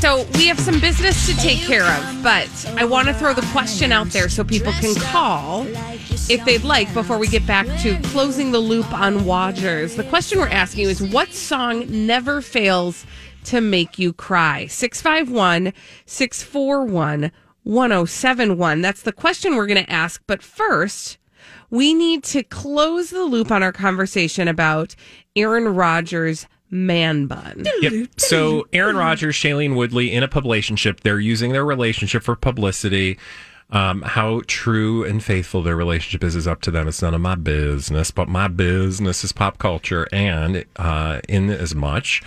So we have some business to take care of, but I want to throw the question out there so people can call if they'd like before we get back to closing the loop on Watchers. The question we're asking is what song never fails to make you cry? 651 641 1071. That's the question we're going to ask. But first, we need to close the loop on our conversation about Aaron Rodgers' man bun. Yep. So Aaron Rodgers, Shailene Woodley in a publicationship. They're using their relationship for publicity. Um, how true and faithful their relationship is is up to them. It's none of my business, but my business is pop culture. And uh, in as much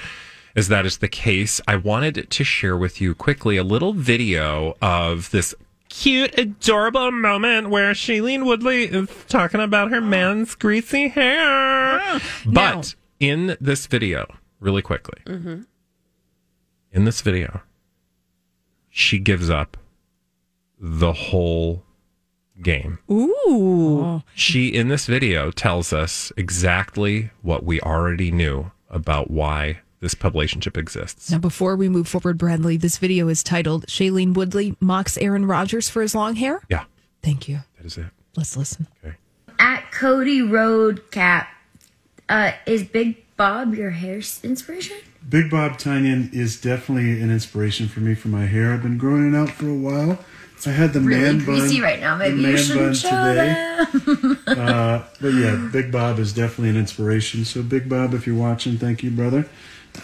as that is the case, I wanted to share with you quickly a little video of this cute, adorable moment where Shailene Woodley is talking about her man's greasy hair. But in this video, really quickly, mm-hmm. in this video, she gives up the whole game. Ooh. Oh. She, in this video, tells us exactly what we already knew about why this publicationship exists. Now, before we move forward, Bradley, this video is titled Shailene Woodley mocks Aaron Rodgers for his long hair. Yeah, Thank you. that is it. Let's listen. Okay. At Cody Road Cap, uh, is Big Bob your hair inspiration? Big Bob Tonyan is definitely an inspiration for me for my hair. I've been growing it out for a while. I had the Really man greasy bun, right now. the Maybe you shouldn't bun show today. them. Uh, but yeah, Big Bob is definitely an inspiration. So Big Bob, if you're watching, thank you, brother,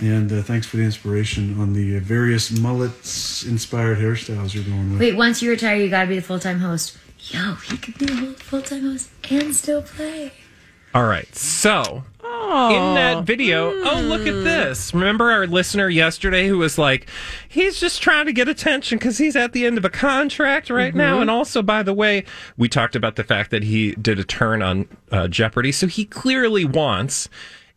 and uh, thanks for the inspiration on the uh, various mullets-inspired hairstyles you're going with. Wait, once you retire, you gotta be the full time host. Yo, he could be the full time host and still play. All right. So, in that video, oh, look at this. Remember our listener yesterday who was like, he's just trying to get attention because he's at the end of a contract right now. And also, by the way, we talked about the fact that he did a turn on uh, Jeopardy. So he clearly wants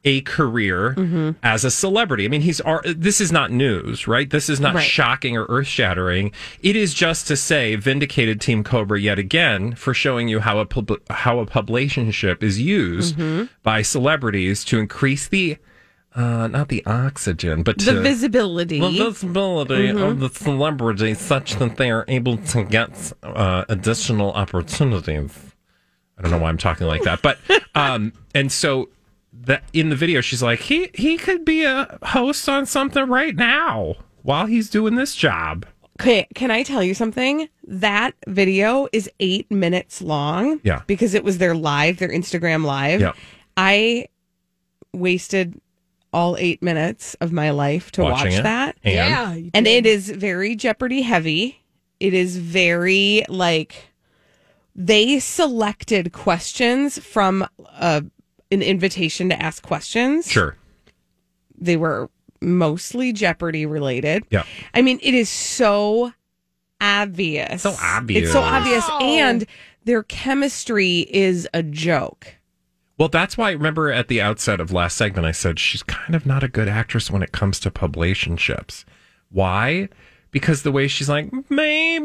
a career as a celebrity. I mean, he's this is not news, right? This is not Right. shocking or earth shattering. It is just to say, vindicated Team Cobra yet again for showing you how a pub- how a publicationship is used by celebrities to increase the uh, not the oxygen, but The visibility. the visibility of the celebrity such that they are able to get uh, additional opportunities. I don't know why I'm talking like that, but um, and so that in the video, she's like, he he could be a host on something right now while he's doing this job. Okay, can I tell you something? That video is eight minutes long. Yeah. Because it was their live, their Instagram live. Yeah. I wasted all eight minutes of my life to Watching watch it. that. And And it is very Jeopardy heavy. It is very like they selected questions from uh, an invitation to ask questions. sure, They were mostly Jeopardy related. yeah, I mean, it is so obvious. So obvious. It's so obvious. And their chemistry is a joke. Well, that's why. Remember at the outset of last segment, I said she's kind of not a good actress when it comes to publicationships. Why? Because the way she's like, maybe,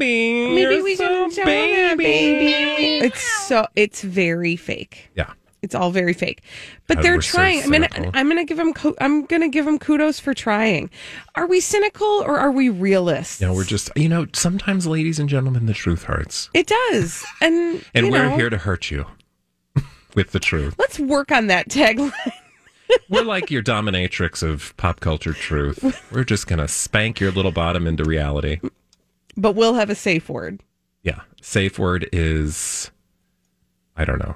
Maybe you're we so should baby. It's so it's very fake. Yeah. It's all very fake. But God, they're so trying. I mean, cynical. I'm gonna give them. I'm gonna give them kudos for trying. Are we cynical or are we realists? Know, we're just, you know, sometimes, ladies and gentlemen, the truth hurts. It does, and And we're know, here to hurt you with the truth. Let's work on that tagline. We're like your dominatrix of pop culture truth. We're just going to spank your little bottom into reality. But we'll have a safe word. Yeah. Safe word is, I don't know.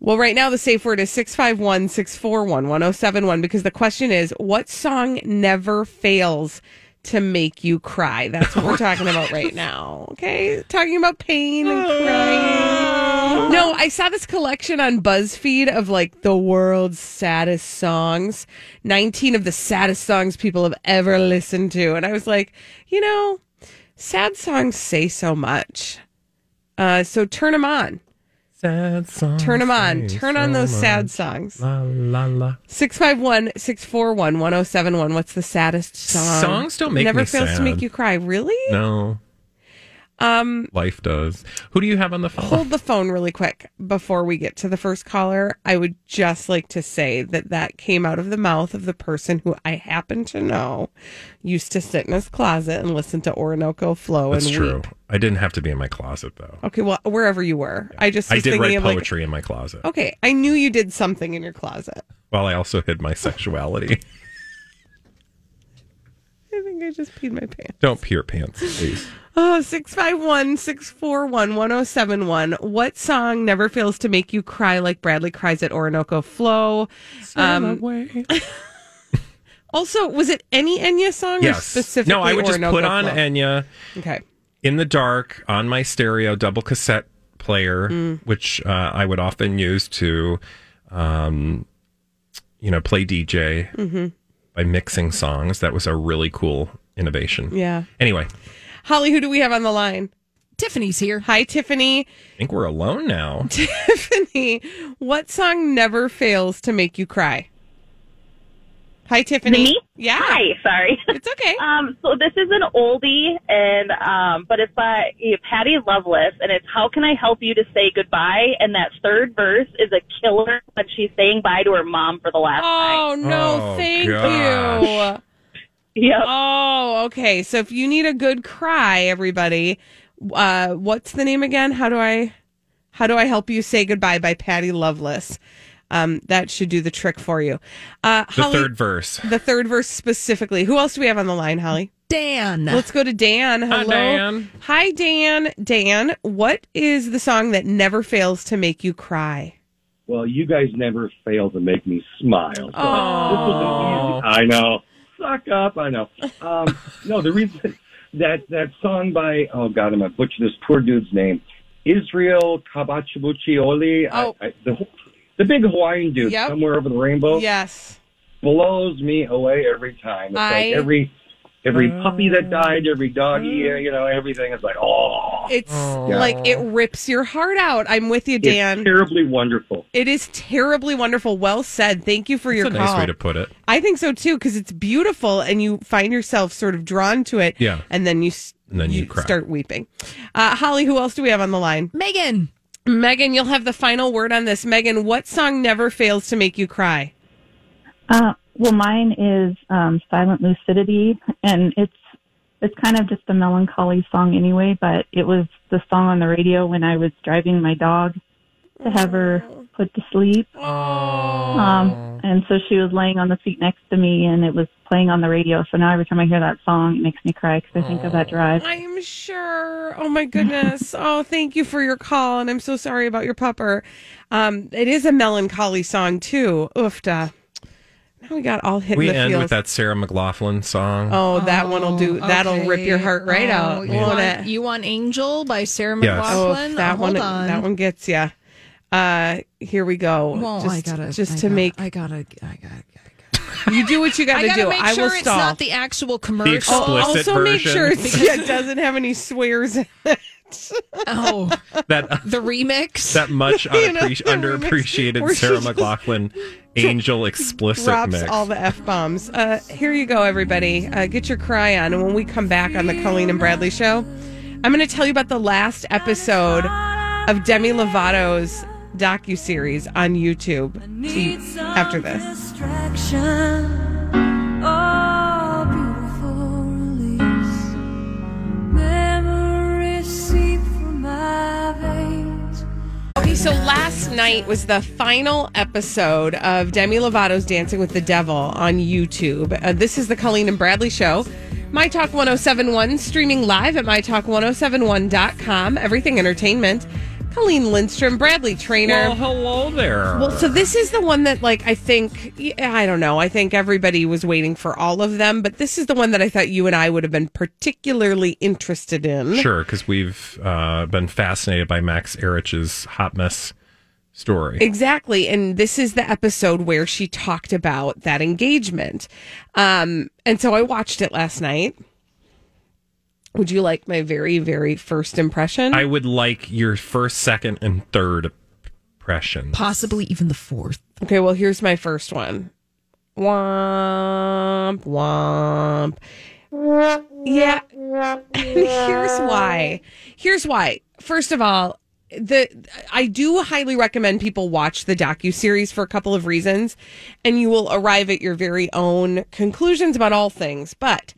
Well, right now the safe word is 651 641 1071 because the question is what song never fails to make you cry? That's what we're talking about right now. Okay. Talking about pain and crying. No, I saw this collection on BuzzFeed of like the world's saddest songs 19 of the saddest songs people have ever listened to. And I was like, you know, sad songs say so much. Uh, so turn them on. Sad song. Turn them on. Turn on those sad songs. La la la. 651 641 1071. What's the saddest song? Songs don't make Never me fails to make you cry. Really? No. Um, life does. Who do you have on the phone? Hold the phone really quick before we get to the first caller. I would just like to say that that came out of the mouth of the person who I happen to know used to sit in his closet and listen to Orinoco Flow That's and true. weep. I didn't have to be in my closet though. Okay, well, wherever you were, I just I did write of like, poetry in my closet. okay, I knew you did something in your closet. While I also hid my sexuality. I think I just peed my pants. Don't pee your pants, please. Oh, 651 641 1071. What song never fails to make you cry like Bradley cries at Orinoco Flow? Um, also, was it any Enya song or yes. specifically No, I would just put on Flow? Enya Okay. in the dark on my stereo double cassette player, Mm. which uh, I would often use to, um, you know, play DJ Mm-hmm. by mixing songs. That was a really cool innovation. Yeah. Anyway, Holly, who do we have on the line? Tiffany's here. Hi, Tiffany. I think we're alone now. Tiffany, what song never fails to make you cry? Hi, Tiffany. Me? Yeah. Hi, sorry. It's okay. Um, so this is an oldie, and um, but it's by Patty Loveless, and it's "How Can I Help You to Say Goodbye?" And that third verse is a killer when she's saying bye to her mom for the last Oh, no. Oh, thank gosh. you. Time. Yep. Oh, okay. So if you need a good cry, everybody, uh, what's the name again? How do I, how do I help you say goodbye by Patty Loveless? Um, that should do the trick for you. Uh, The third verse. the third verse specifically. Who else do we have on the line, Holly? Dan. Let's go to Dan. Hello. Hi, Dan. Hi, Dan. Dan, what is the song that never fails to make you cry? Well, you guys never fail to make me smile. So Oh. this was easy. I know. Suck up. I know. Um, no, the reason that that song by oh god, I'm gonna butcher this poor dude's name. Israel Kabachibuchioli. Oh. I, I, the the big Hawaiian dude Yep. somewhere over the rainbow Yes. blows me away every time. It's I- like every every puppy that died, every doggy, you know, everything is like oh, It's Oh. like it rips your heart out. I'm with you, Dan. it's terribly wonderful. It is terribly wonderful. Well said. Thank you for That's your a nice way to put it. I think so too because it's beautiful and you find yourself sort of drawn to it. Yeah. and then you And then you cry. start weeping. Uh, Holly, who else do we have on the line? Megan. Megan, you'll have the final word on this. Megan, what song never fails to make you cry? Uh, well, mine is um, "Silent Lucidity," and it's it's kind of just a melancholy song anyway. But it was the song on the radio when I was driving my dog to have her put to sleep. Um, and so she was laying on the seat next to me, and it was playing on the radio. So now every time I hear that song, it makes me cry because I think of that drive. I'm sure. Oh my goodness. oh, thank you for your call, and I'm so sorry about your pupper. Um, it is a melancholy song too. Oofda. Now we got all hit We in the end feels. with that Sarah McLachlan song. Oh, that one will do. That'll rip your heart right Oh, out, You won't want, you want Angel by Sarah Yes. Oh, that Oh, one. On. That one gets you. Uh, here we go. Well, just, I gotta just I to gotta- make I gotta. I gotta. you do what you got to do. I to gotta do. make I sure will it's stall. not the actual commercial. explicit also, make sure it's, yeah, it doesn't have any swears. in it. oh, That the remix. that much You know, unappreci- the remix underappreciated where she Sarah just McLachlan Angel explicit Drops mix. all the f bombs. Uh, here you go, everybody. Uh, get your cry on, and when we come back on the Colleen and Bradley show, I'm going to tell you about the last episode of Demi Lovato's docu series on YouTube. See after this. Okay, so last night was the final episode of Demi Lovato's Dancing with the Devil on YouTube. Uh, this is the Colleen and Bradley Show. My Talk 1071, streaming live at mytalk1071.com. Everything Entertainment. Colleen Lindstrom, Bradley Traynor. Well, hello there. Well, so this is the one that, like, I think, I don't know. I think everybody was waiting for all of them, but this is the one that I thought you and I would have been particularly interested in. Sure, because we've uh, been fascinated by Max Ehrich's hot mess story. Exactly. And this is the episode where she talked about that engagement. Um, and so I watched it last night. Would you like my very, very first impression? I would like your first, second, and third impression. Possibly even the fourth. Okay, well, here's my first one. Womp, womp. Yeah. And here's why. Here's why. First of all, the I do highly recommend people watch the docu series for a couple of reasons, and you will arrive at your very own conclusions about all things. But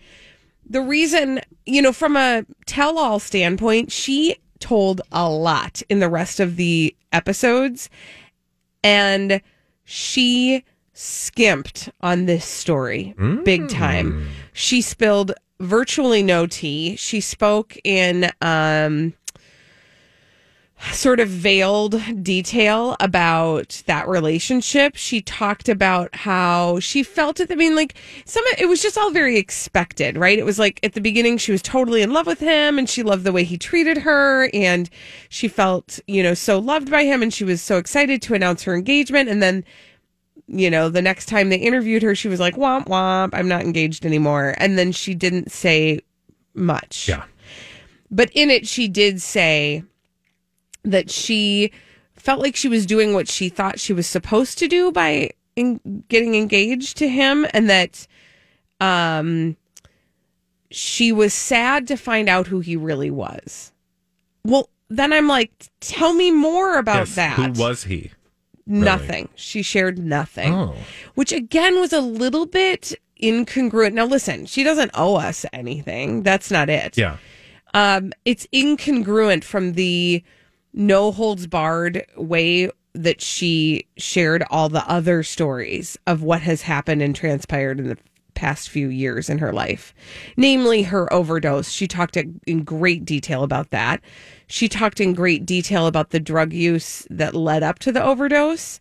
the reason, you know, from a tell all standpoint, she told a lot in the rest of the episodes, and she skimped on this story big time. She spilled virtually no tea. She spoke in um sort of veiled detail about that relationship. She talked about how she felt it. I mean, like some, it was just all very expected, right? It was like at the beginning, she was totally in love with him and she loved the way he treated her. And she felt, you know, so loved by him and she was so excited to announce her engagement. And then, you know, the next time they interviewed her, she was like, womp womp, I'm not engaged anymore. And then she didn't say much. Yeah. But in it, she did say, that she felt like she was doing what she thought she was supposed to do by in getting engaged to him and that um she was sad to find out who he really was. Well, then I'm like, tell me more about Yes, that. Who was he? Nothing. She shared nothing. Oh. Which again was a little bit incongruent. Now listen, she doesn't owe us anything. That's not it. Yeah. Um, it's incongruent from the no holds barred way that she shared all the other stories of what has happened and transpired in the past few years in her life, namely her overdose. She talked in great detail about that. She talked in great detail about the drug use that led up to the overdose.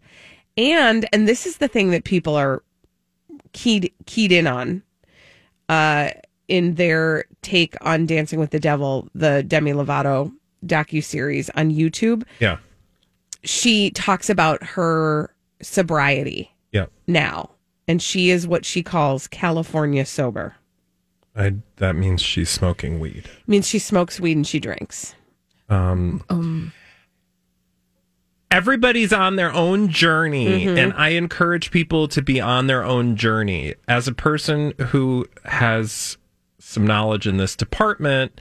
And, and this is the thing that people are keyed, keyed in on, uh, in their take on Dancing with the Devil, the Demi Lovato docu series on YouTube, Yeah. she talks about her sobriety Yeah. now, and she is what she calls California sober. I, that means she's smoking weed. means she smokes weed and she drinks. Um, Um, everybody's on their own journey Mhm. and i encourage people to be on their own journey as a person who has some knowledge in this department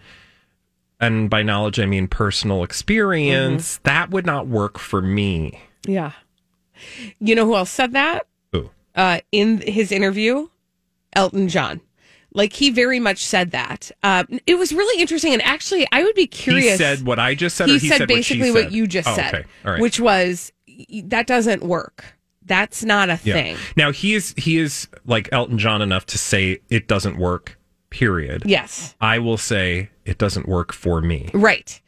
and by knowledge i mean personal experience that would not work for me Yeah. You know who else said that? Who? Uh, in his interview, Elton John. Like he very much said that. Uh, it was really interesting, and actually, I would be curious. he said what i just said he, or he said, said, basically what, what, you just Oh, said, okay all right which was that doesn't work. That's not a yeah. thing. now he is he is like elton john enough to say it doesn't work period Yes, i will say it doesn't work for me right.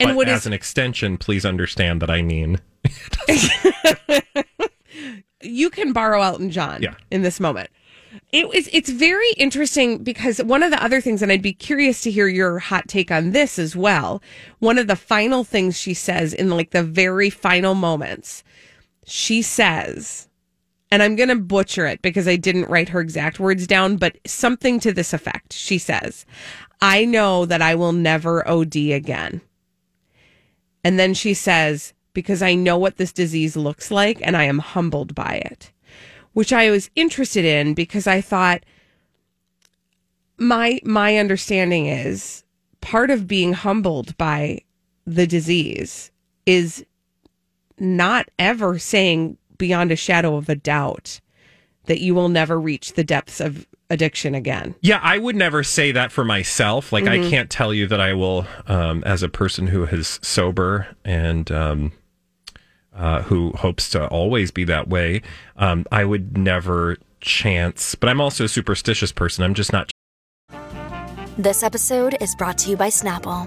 And but what as is an extension please understand that i mean you can borrow Elton John Yeah. in this moment. It was it's very interesting because one of the other things, and I'd be curious to hear your hot take on this as well. One of the final things she says in like the very final moments, she says, and I'm gonna butcher it because I didn't write her exact words down, but something to this effect. She says, I know that I will never OD again. And then she says, because I know what this disease looks like and I am humbled by it, which I was interested in because I thought my my understanding is part of being humbled by the disease is not ever saying beyond a shadow of a doubt that you will never reach the depths of addiction again. Yeah, I would never say that for myself. Like, Mhm. I can't tell you that I will, um, as a person who is sober and um, uh, who hopes to always be that way. Um, I would never chance, but I'm also a superstitious person. I'm just not. This episode is brought to you by Snapple.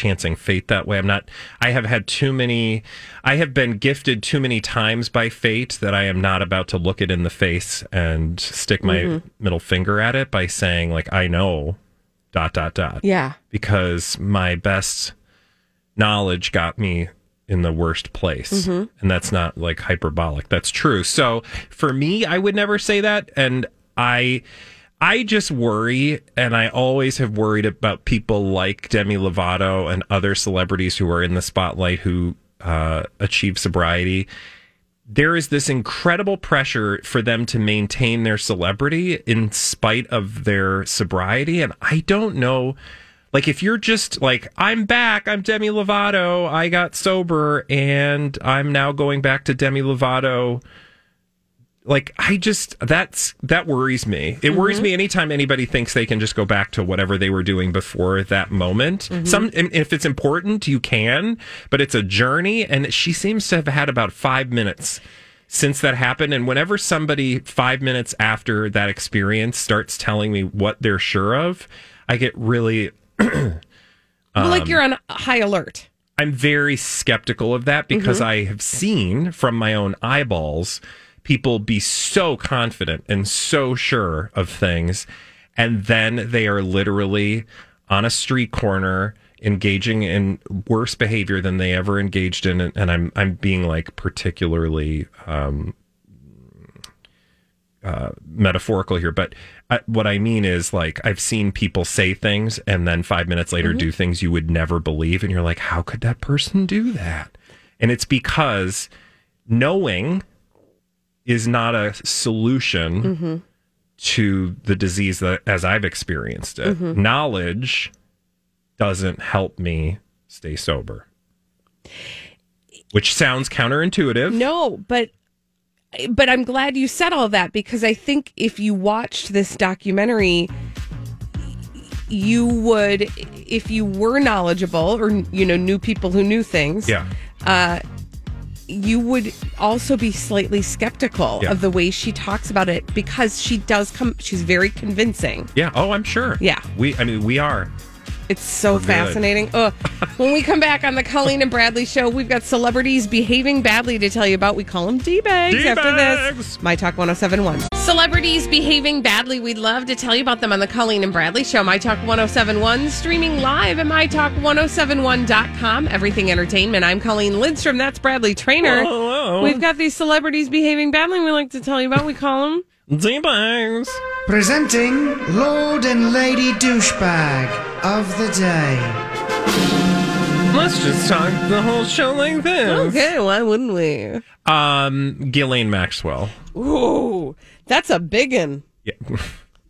chancing fate that way. I'm not, I have had too many, I have been gifted too many times by fate that I am not about to look it in the face and stick my Mhm. middle finger at it by saying, like, I know, dot, dot, dot. Yeah. Because my best knowledge got me in the worst place. Mhm. And that's not like hyperbolic. That's true. So for me, I would never say that. And I, I just worry, and I always have worried about people like Demi Lovato and other celebrities who are in the spotlight who uh, achieve sobriety. There is this incredible pressure for them to maintain their celebrity in spite of their sobriety. And I don't know, like, if you're just like, I'm back, I'm Demi Lovato, I got sober, and I'm now going back to Demi Lovato like I just that's that worries me. It worries Mhm. me anytime anybody thinks they can just go back to whatever they were doing before that moment. Mhm. Some if it's important, you can, but it's a journey and she seems to have had about 5 minutes since that happened and whenever somebody 5 minutes after that experience starts telling me what they're sure of, I get really well, like um, you're on high alert. I'm very skeptical of that because Mhm. I have seen from my own eyeballs people be so confident and so sure of things, and then they are literally on a street corner engaging in worse behavior than they ever engaged in. And I'm I'm being like particularly um, uh, metaphorical here, but uh, what I mean is like I've seen people say things and then five minutes later Mhm. do things you would never believe, and you're like, how could that person do that? And it's because knowing is not a solution Mhm. to the disease that as I've experienced it. Mhm. Knowledge doesn't help me stay sober. Which sounds counterintuitive. No, but but I'm glad you said all that because I think if you watched this documentary, you would, if you were knowledgeable or you know knew people who knew things, Yeah. uh, you would also be slightly skeptical Yeah. of the way she talks about it because she does come. She's very convincing. Yeah. Oh, I'm sure. Yeah. We. I mean, we are. It's so We're fascinating. Ugh. when we come back on the Colleen and Bradley show, we've got celebrities behaving badly to tell you about. We call them D-bags after this. My Talk 1071. Celebrities behaving badly. We'd love to tell you about them on the Colleen and Bradley show. My Talk 1071, streaming live at mytalk1071.com. Everything entertainment. I'm Colleen Lindstrom. That's Bradley Traynor. Hello. We've got these celebrities behaving badly we like to tell you about. We call them D-bags. Presenting Lord and Lady Douchebag of the Day. Let's just talk the whole show like this. Okay, why wouldn't we? Um, Ghislaine Maxwell. Ooh, that's a big one. Yeah.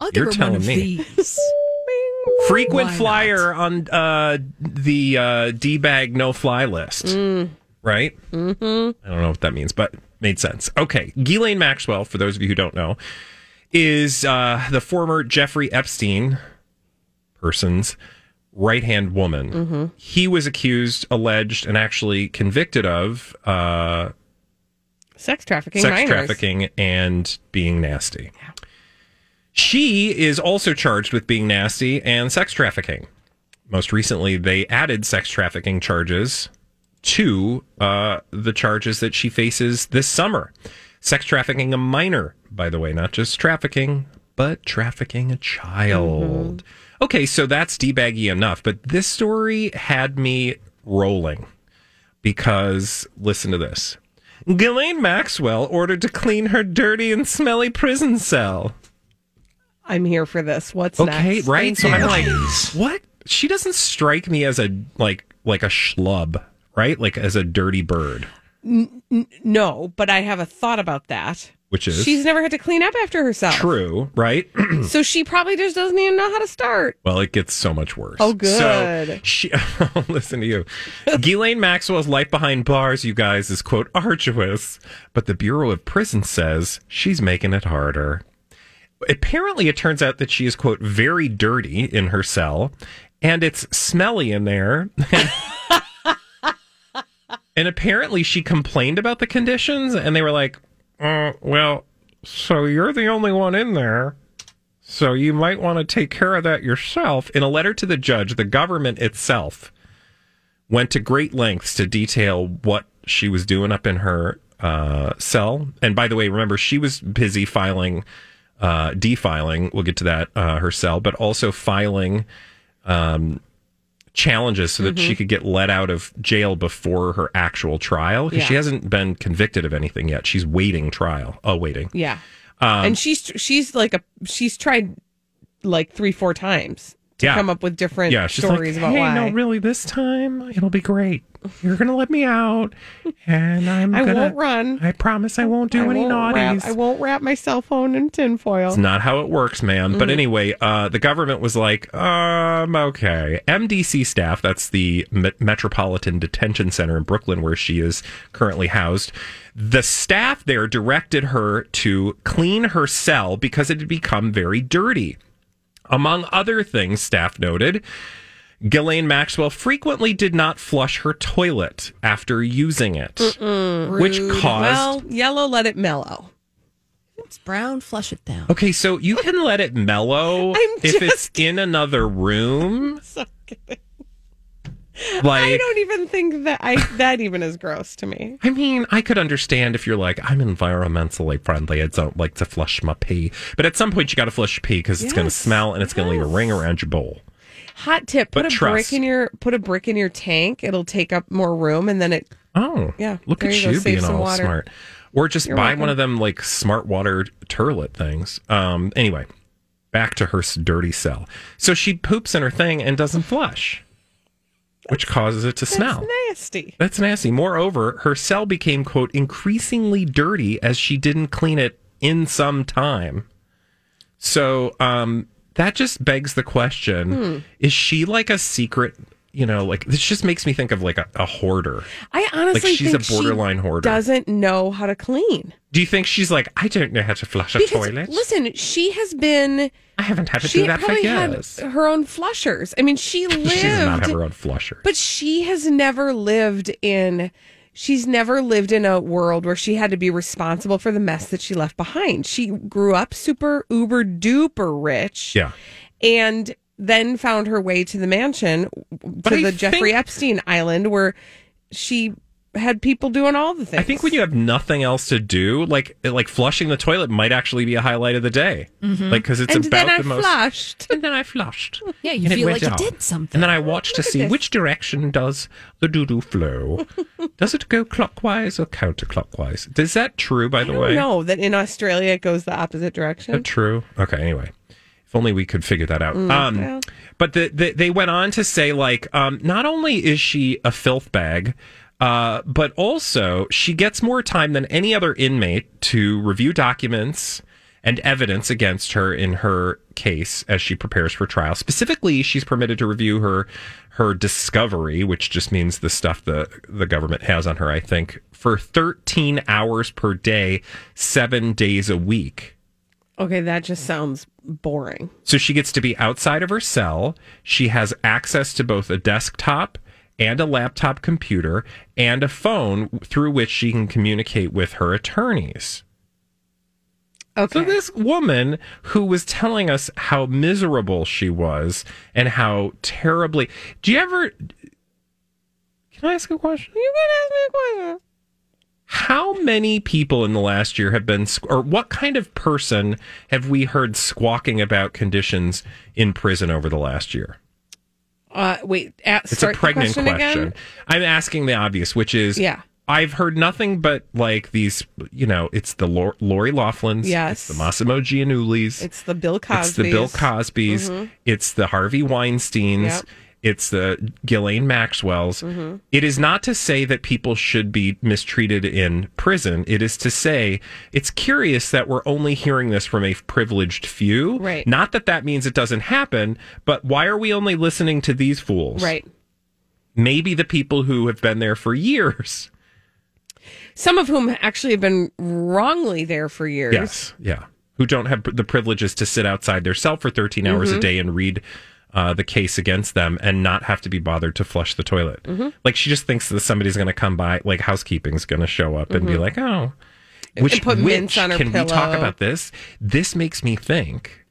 I'll give You're her telling one of me. these. Frequent Why not? flyer on uh, the uh, D-bag no-fly list. Mm. Right? Mm-hmm. I don't know what that means, but made sense. Okay. Ghislaine Maxwell, for those of you who don't know, is uh, the former Jeffrey Epstein person's right hand woman. Mm-hmm. He was accused, alleged, and actually convicted of uh, Sex trafficking, sex minors. trafficking and being nasty. She is also charged with being nasty and sex trafficking. Most recently, they added sex trafficking charges to uh, the charges that she faces this summer. sex trafficking a minor, by the way, not just trafficking, but trafficking a child. Okay, so that's debaggy enough, but this story had me rolling because listen to this. Ghislaine Maxwell ordered to clean her dirty and smelly prison cell. I'm here for this. What's Okay, next? right? Thank So you. I'm like, what? She doesn't strike me as a like like a schlub, right? Like as a dirty bird, N- n- no, but I have a thought about that. Which is She's never had to clean up after herself. true, right? So she probably just doesn't even know how to start. Well, it gets so much worse. Oh, So good. she, listen to you. Ghislaine Maxwell's life behind bars, you guys, is quote arduous, but the Bureau of Prisons says she's making it harder. Apparently, it turns out that she is quote very dirty in her cell, and it's smelly in there. and apparently, she complained about the conditions, and they were like, uh, "Well, so you're the only one in there." So you might want to take care of that yourself. In a letter to the judge, the government itself went to great lengths to detail what she was doing up in her uh, cell. And by the way, remember she was busy filing, uh, defiling. We'll get to that uh, her cell, but also filing um, challenges so that Mhm. she could get let out of jail before her actual trial because Yeah. she hasn't been convicted of anything yet. She's waiting trial. Oh, waiting. Yeah. Um, and she's she's like a she's tried like three four times to Yeah. come up with different yeah, she's stories like, about hey, why. no, really, this time it'll be great. You're gonna let me out, and I'm I gonna. won't run. I promise I won't do I any won't wrap- naughties. I won't wrap my cell phone in tinfoil. It's not how it works, man. But Mhm. anyway, uh, the government was like, um, okay. MDC staff, that's the Me- Metropolitan Detention Center in Brooklyn, where she is currently housed. The staff there directed her to clean her cell because it had become very dirty. Among other things, staff noted, Ghislaine Maxwell frequently did not flush her toilet after using it, Mm-mm. which Rude. caused well yellow. Let it mellow. It's brown, flush it down. Okay, so you can let it mellow I'm if it's in another room. So kidding. Like, I don't even think that I that even is gross to me. I mean, I could understand if you're like, I'm environmentally friendly. I don't like to flush my pee. But at some point, you got to flush your pee because it's going to smell and it's going to leave a ring around your bowl. Hot tip: put But a trust. brick in your put a brick in your tank. It'll take up more room, and then it. Oh, Yeah, Look at you you, being all water. smart. Or just You're buy welcome. one of them like smart water turlet things. Um. Anyway, back to her dirty cell. So she poops in her thing and doesn't flush, which causes it to smell. That's nasty. That's nasty. Moreover, her cell became, quote, increasingly dirty as she didn't clean it in some time. So um, that just begs the question Hmm. is she like a secret, you know, like this just makes me think of like a, a hoarder. I honestly Like she's a think she borderline hoarder. Doesn't know how to clean. Do you think she's like, I don't know how to flush a Because toilet? listen, she has been. I haven't had to she do that for years. had her own flushers. I mean, she lived. she does not have her own flusher. But she has never lived in she's never lived in a world where she had to be responsible for the mess that she left behind. She grew up super uber duper rich Yeah. and then found her way to the mansion to I the Jeffrey Epstein island where she had people doing all the things. I think when you have nothing else to do, like like flushing the toilet might actually be a highlight of the day. Mhm. Like because it's And about then I the most. flushed. And then I flushed. Yeah, you And feel like off. you did something. And then I watched to Look at see this. which direction does the doo doo flow. does it go clockwise or counterclockwise? Is that true? By the I way, don't know that in Australia it goes the opposite direction. Is that true? Okay. Anyway, if only we could figure that out. Mm, um, well. but the, the, they went on to say, like, um, not only is she a filth bag, uh, but also she gets more time than any other inmate to review documents and evidence against her in her case as she prepares for trial. Specifically, she's permitted to review her her discovery, which just means the stuff the the government has on her. I think for 13 hours per day, seven days a week. Okay, that just sounds boring. So she gets to be outside of her cell. She has access to both a desktop and a laptop computer and a phone through which she can communicate with her attorneys. Okay. So this woman who was telling us how miserable she was and how terribly Do you ever Can I ask a question? You can ask me a question. How many people in the last year have been, or what kind of person have we heard squawking about conditions in prison over the last year? Uh, wait, at, It's start a pregnant question. question. I'm asking the obvious, which is Yeah. I've heard nothing but like these, you know, it's the Lor- Lori Loughlin's, Yes. it's the Massimo Giannulli's, It's the Bill Cosby. it's the Bill Cosby's, Mhm. it's the Harvey Weinstein's, Yep. It's the Ghislaine Maxwell's. Mhm. It is not to say that people should be mistreated in prison. It is to say it's curious that we're only hearing this from a privileged few. Right. Not that that means it doesn't happen, but why are we only listening to these fools? Right. Maybe the people who have been there for years. Some of whom actually have been wrongly there for years. Yes. Yeah. Who don't have the privileges to sit outside their cell for 13 hours a Mhm. day and read uh, the case against them and not have to be bothered to flush the toilet. Mhm. Like she just thinks that somebody's going to come by, like housekeeping's going to show up and be Mhm. like, oh, which, which mints on her can we talk about this? This makes me think.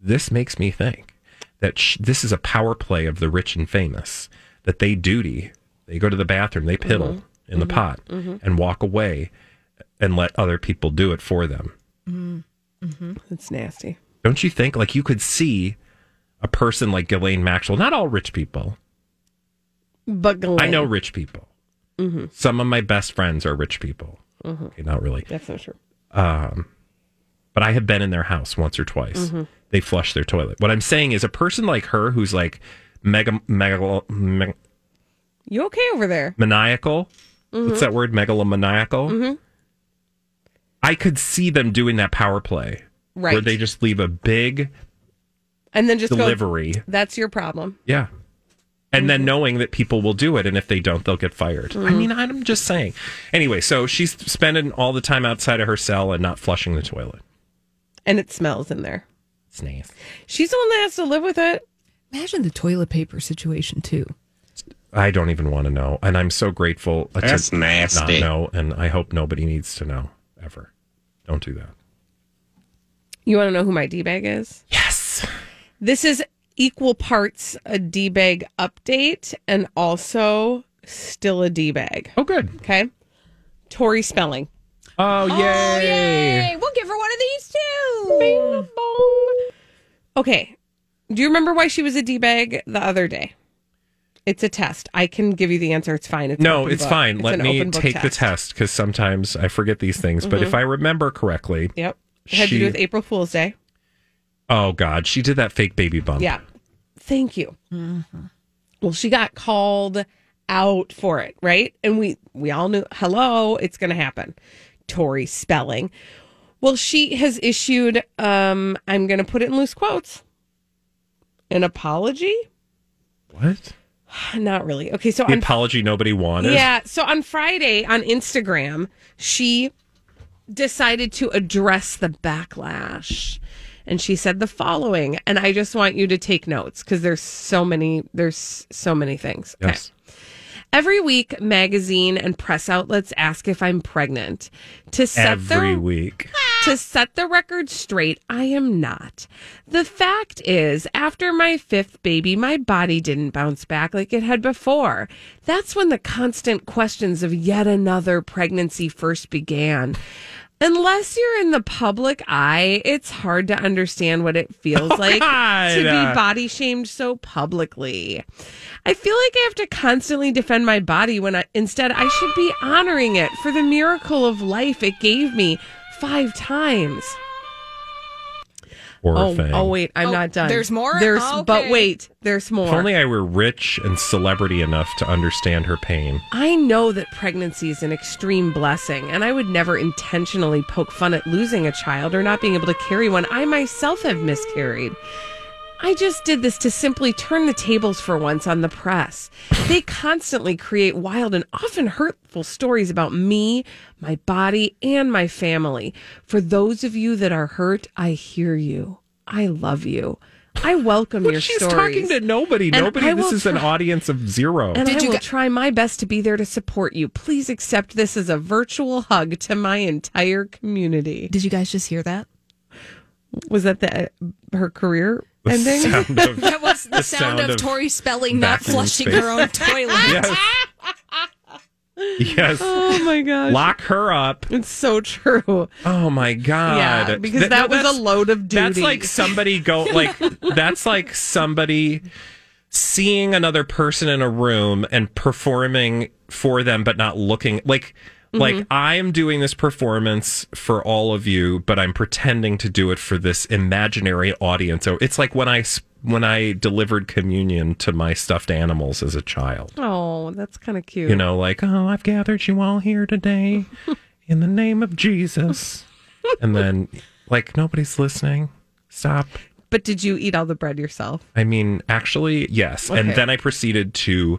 This makes me think that sh- this is a power play of the rich and famous. That they duty, they go to the bathroom, they piddle Mhm. in the Mhm. pot Mhm. and walk away and let other people do it for them. Mm-hmm. It's nasty. Don't you think? Like you could see a person like Ghislaine Maxwell. Not all rich people. But Ghislaine. I know rich people. Mhm. Some of my best friends are rich people. Mhm. Okay, not really. That's not true. Um, but I have been in their house once or twice. Mhm. They flush their toilet. What I'm saying is, a person like her who's like mega, mega, me- You okay over there? maniacal. What's that word? Megalomaniacal. Mhm. I could see them doing that power play, right. where they just leave a big And then just delivery. Go, That's your problem. Yeah. And then knowing that people will do it, and if they don't, they'll get fired. I Mhm. mean, I'm just saying. Anyway, so she's spending all the time outside of her cell and not flushing the toilet. And it smells in there. It's nice. She's the one that has to live with it. Imagine the toilet paper situation too. I don't even want to know, and I'm so grateful That's to nasty. not know, and I hope nobody needs to know ever. Don't do that. You want to know who my D bag is? Yes. This is equal parts a D bag update and also still a D bag. Oh, good. Okay. Tori Spelling. Oh, yay. We'll give her one of these too. Okay. Do you remember why she was a D bag the other day? It's a test. I can give you the answer. It's fine. It's No, open it's book. fine. It's Let me open book take the test. test because sometimes I forget these things. But Mhm. if I remember correctly, Yep. It had to do with April Fool's Day. Oh God, she did that fake baby bump. Yeah. Thank you. Well, she got called out for it, right? And we we all knew, hello, it's going to happen. Tori Spelling. Well, she has issued um I'm going to put it in loose quotes. An apology? What? Not really. Okay, so The on apology nobody wanted. yeah. So on Friday on Instagram, she decided to address the backlash. And she said the following, and I just want you to take notes because there's so many, there's so many things. Okay. Yes. Every week, magazine and press outlets ask if I'm pregnant. To set Every the week. to set the record straight, I am not. The fact is, after my fifth baby, my body didn't bounce back like it had before. That's when the constant questions of yet another pregnancy first began. Unless you're in the public eye, it's hard to understand what it feels Oh, like God. to be body shamed so publicly. I feel like I have to constantly defend my body when I instead I should be honoring it for the miracle of life it gave me five times. Poor oh, thing. oh wait, I'm Oh, not done. there's more? There's oh, but Okay. wait, there's more. If only I were rich and celebrity enough to understand her pain. I know that pregnancy is an extreme blessing, and I would never intentionally poke fun at losing a child or not being able to carry one. I myself have miscarried. I just did this to simply turn the tables for once on the press. They constantly create wild and often hurtful stories about me, my body, and my family. For those of you that are hurt, I hear you. I love you. I welcome your She's stories. talking to nobody. And nobody. This will is an audience of zero. and Did I you will get- try my best to be there to support you. Please accept this as a virtual hug to my entire community. Did you guys just hear that? Was that the her career The then sound of- That was the, The sound, sound of, of Tori Spelling not flushing her own toilet. yes. Yes. Oh my gosh. Lock her up. It's so true. Oh my god. Yeah, because Th- that was a load of duty. That's like somebody go like that's like somebody seeing another person in a room and performing for them but not looking like like Mhm. I'm doing this performance for all of you but I'm pretending to do it for this imaginary audience. So it's like when I when I delivered communion to my stuffed animals as a child. Oh, that's kind of cute. You know, like, oh, I've gathered you all here today in the name of Jesus. and then, like, nobody's listening. Stop. But did you eat all the bread yourself? I mean, actually, yes. And then I proceeded to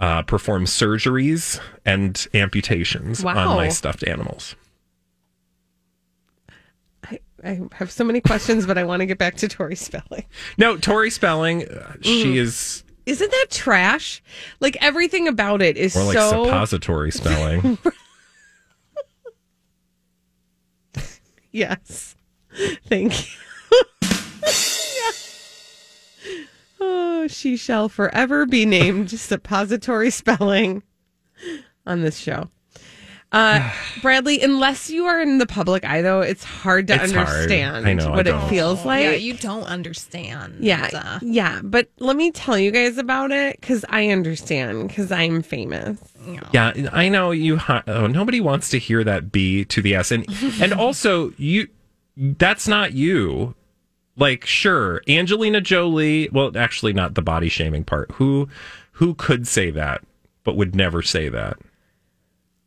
uh, perform surgeries and amputations on my stuffed animals. I, I have so many questions, but I want to get back to Tori Spelling. No, Tori Spelling, uh, she Mm. is Isn't that trash? Like everything about it is more like so. suppository spelling. yes. Thank you. Oh, she shall forever be named suppository spelling on this show. Uh, Bradley, unless you are in the public eye, though, it's hard to It's hard. understand I know, I what it don't. feels like. Yeah, you don't understand. Yeah, Uh, yeah, but let me tell you guys about it because I understand because I'm famous. Yeah, I know you. hi- Oh, nobody wants to hear that B to the S, and and also you. That's not you. Like, sure, Angelina Jolie. Well, actually, not the body shaming part. Who who could say that, but would never say that?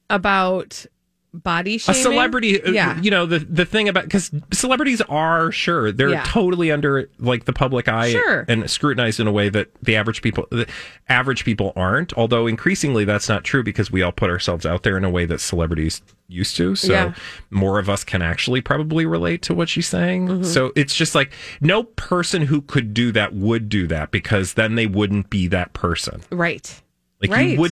About body shaming, A celebrity, uh, yeah, you know the the thing about because celebrities are sure they're Yeah. totally under like the public eye Sure. and scrutinized in a way that the average people the average people aren't. Although increasingly that's not true because we all put ourselves out there in a way that celebrities used to. So Yeah. more of us can actually probably relate to what she's saying. Mm-hmm. So it's just like no person who could do that would do that because then they wouldn't be that person. right. Like Right. you would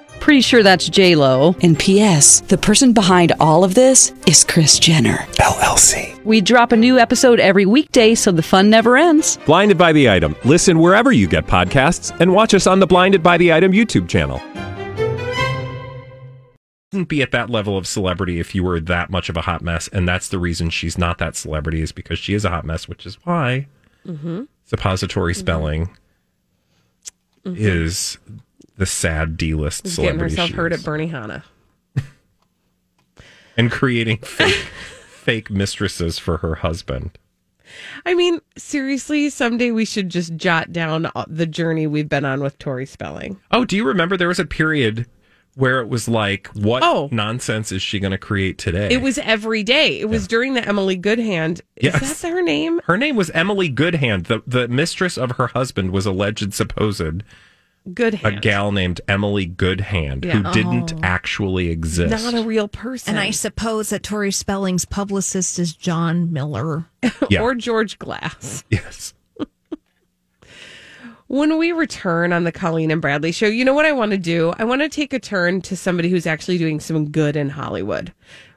Pretty sure that's J Lo. And P.S. The person behind all of this is Kris Jenner LLC. We drop a new episode every weekday, so the fun never ends. Blinded by the item. Listen wherever you get podcasts, and watch us on the Blinded by the Item YouTube channel. wouldn't be at that level of celebrity if you were that much of a hot mess. And that's the reason she's not that celebrity is because she is a hot mess, which is why Mm-hmm. suppository spelling is the sad D-list Getting celebrity herself she hurt at Bernie Hanna. and creating fake, fake mistresses for her husband. I mean, seriously, someday we should just jot down the journey we've been on with Tori Spelling. Oh, do you remember there was a period where it was like, what Oh. nonsense is she going to create today? It was every day. It was during the Emily Goodhand. Is Yes. that her name? Her name was Emily Goodhand. The the mistress of her husband was alleged supposed Goodhand. a gal named Emily Goodhand Yeah. who didn't Oh. actually exist. Not a real person. And I suppose that Tori Spelling's publicist is John Miller. Yeah. or George Glass. yes. When we return on the Colleen and Bradley show, you know what I want to do? I want to take a turn to somebody who's actually doing some good in Hollywood,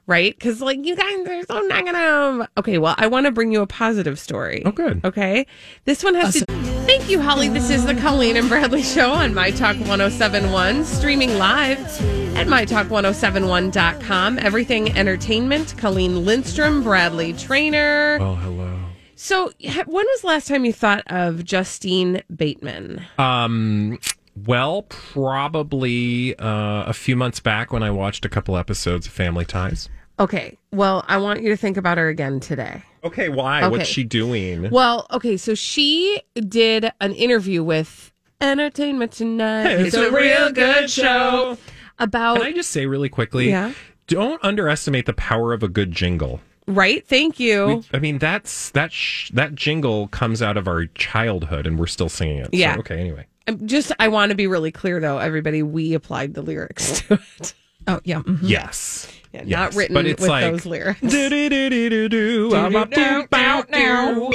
right? Because, like, you guys are so negative. Okay, well, I want to bring you a positive story. Oh, good. Okay. This one has to. Thank you, Holly. This is the Colleen and Bradley show on My Talk 1071, streaming live at MyTalk1071.com. Everything entertainment. Colleen Lindstrom, Bradley Traynor. Oh, hello. So, when was the last time you thought of Justine Bateman? Um. Well, probably uh, a few months back when I watched a couple episodes of Family Ties. Okay. Well, I want you to think about her again today. Okay, why? Okay. What's she doing? Well, okay. So she did an interview with Entertainment Tonight. It's a real good show. About Can I just say really quickly? Yeah. Don't underestimate the power of a good jingle. right. Thank you. We- I mean, that's that sh- that jingle comes out of our childhood, and we're still singing it. So, Yeah. okay. Anyway. I'm just I want to be really clear though, everybody. We applied the lyrics to it. Oh yeah. mhm. Yes. Yeah, Yes. not written But it's with like, those lyrics. Do-do-do-do-do, I'm up to bout now.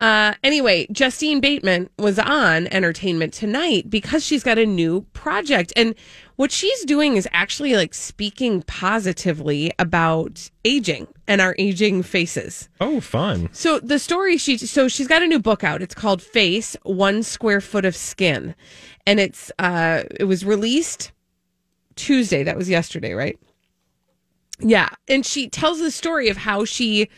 Uh, anyway, Justine Bateman was on Entertainment Tonight because she's got a new project. And what she's doing is actually like speaking positively about aging and our aging faces. Oh, fun. So the story she so she's got a new book out. It's called Face: One Square Foot of Skin, and it's uh it was released Tuesday. That was yesterday, right? Yeah, and she tells the story of how she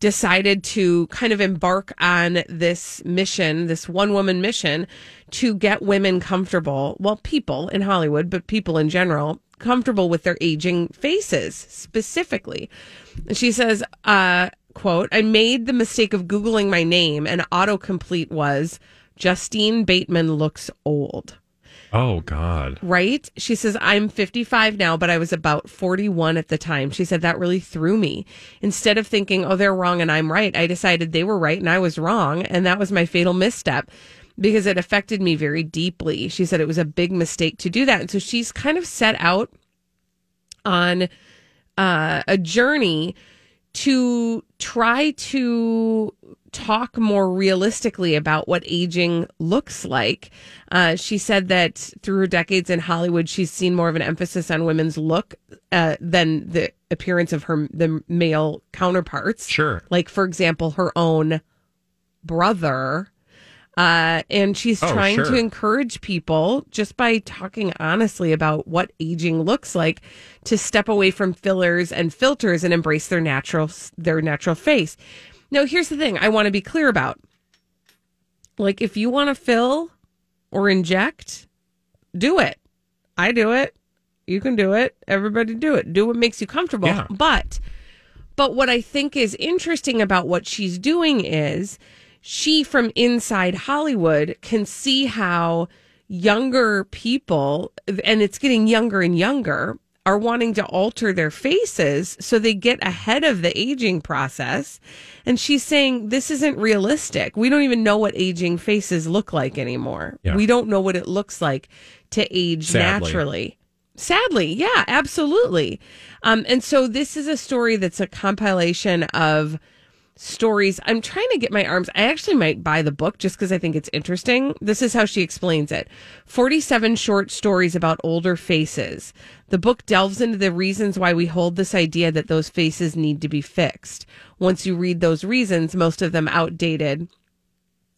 decided to kind of embark on this mission, this one woman mission to get women comfortable, well, people in Hollywood, but people in general, comfortable with their aging faces specifically. And she says, uh, quote, I made the mistake of Googling my name and autocomplete was Justine Bateman looks old Oh God. right? She says, I'm 55 now, but I was about 41 at the time. She said that really threw me. Instead of thinking, oh, they're wrong and I'm right, I decided they were right and I was wrong. And that was my fatal misstep because it affected me very deeply. She said it was a big mistake to do that. And so she's kind of set out on uh, a journey to try to talk more realistically about what aging looks like. Uh, she said that through her decades in Hollywood, she's seen more of an emphasis on women's look uh, than the appearance of her the male counterparts. Sure. like for example, her own brother. Uh, and she's Oh, trying to encourage people just by talking honestly about what aging looks like to step away from fillers and filters and embrace their natural their natural face. Now, here's the thing I want to be clear about. Like if you want to fill or inject, do it. I do it. You can do it. Everybody do it. Do what makes you comfortable. Yeah. But but what I think is interesting about what she's doing is she from inside Hollywood can see how younger people and it's getting younger and younger are wanting to alter their faces so they get ahead of the aging process and she's saying this isn't realistic we don't even know what aging faces look like anymore Yeah. we don't know what it looks like to age Sadly. naturally Sadly, yeah, absolutely. Um, and so this is a story that's a compilation of stories. I'm trying to get my arms. I actually might buy the book just because I think it's interesting. This is how she explains it 47 short stories about older faces. The book delves into the reasons why we hold this idea that those faces need to be fixed. Once you read those reasons, most of them outdated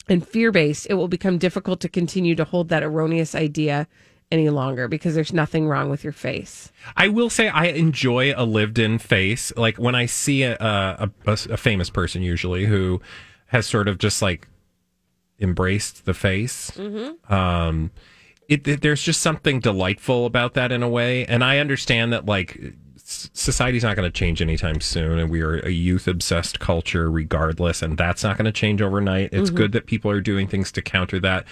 and fear based, it will become difficult to continue to hold that erroneous idea any longer because there's nothing wrong with your face. I will say I enjoy a lived-in face. Like when I see a a, a, a famous person, usually who has sort of just like embraced the face. Mm-hmm. Um, it, it- there's just something delightful about that in a way, and I understand that like society's not going to change anytime soon, and we are a youth-obsessed culture, regardless, and that's not going to change overnight. It's Mhm. good that people are doing things to counter that.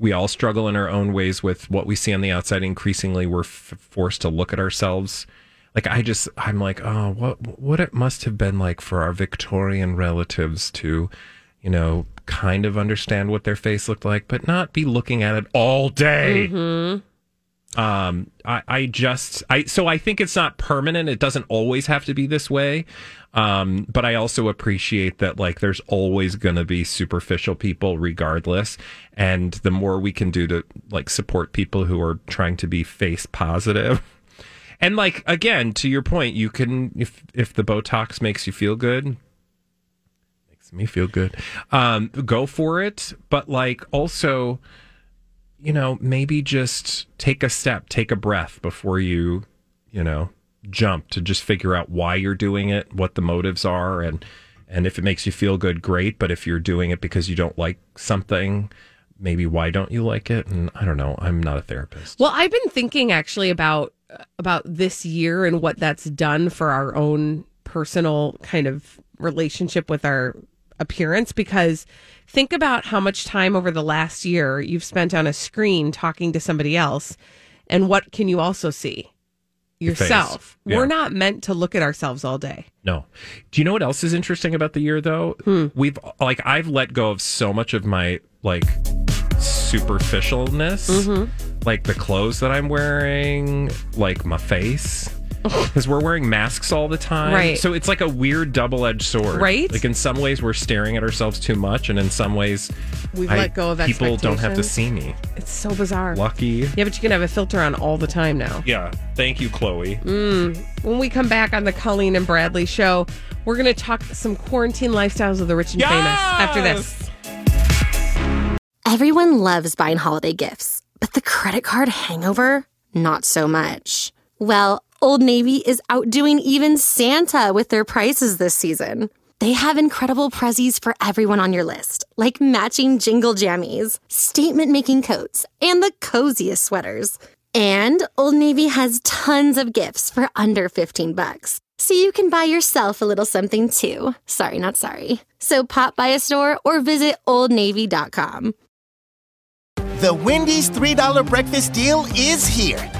We all struggle in our own ways with what we see on the outside. Increasingly, we're f- forced to look at ourselves. Like I just, I'm like, oh, what, what it must have been like for our Victorian relatives to, you know, kind of understand what their face looked like, but not be looking at it all day. Mm-hmm. Um, I, I just, I, so I think it's not permanent. It doesn't always have to be this way. Um, but I also appreciate that like there's always going to be superficial people regardless. And the more we can do to like support people who are trying to be face. And like, again, to your point, you can, if, if the Botox makes you feel good, makes me feel good, um, go for it. But like also, you know, maybe just take a step, take a breath before you, you know, jump to just figure out why you're doing it, what the motives are, and and if it makes you feel good, great. But if you're doing it because you don't like something, maybe why don't you like it? And I don't know. I'm not a therapist. Well, I've been thinking actually about about this year and what that's done for our own personal kind of relationship with our appearance because think about how much time over the last year you've spent on a screen talking to somebody else and what can you also see yourself Yeah. we're not meant to look at ourselves all day No. Do you know what else is interesting about the year though? Hmm. We've like I've let go of so much of my like superficialness. Mm-hmm. Like the clothes that I'm wearing, like my face. Because we're wearing masks all the time. Right. So it's like a weird double edged sword. Right. Like in some ways we're staring at ourselves too much, and in some ways We've I- let go of people don't have to see me. it's so bizarre Lucky. yeah but you can have a filter on all the time now Yeah. Thank you, Chloe. Mm. When we come back on the Colleen and Bradley show, we're going to talk some quarantine lifestyles of the rich and famous after this. Everyone loves buying holiday gifts, but the credit card hangover? Not so much. Well, Old Navy is outdoing even Santa with their prices this season. They have incredible prezzies for everyone on your list, like matching jingle jammies, statement making coats, and the coziest sweaters. And Old Navy has tons of gifts for under 15 bucks. So you can buy yourself a little something too. Sorry, not sorry. So pop by a store or visit oldnavy.com. The Wendy's $3 breakfast deal is here.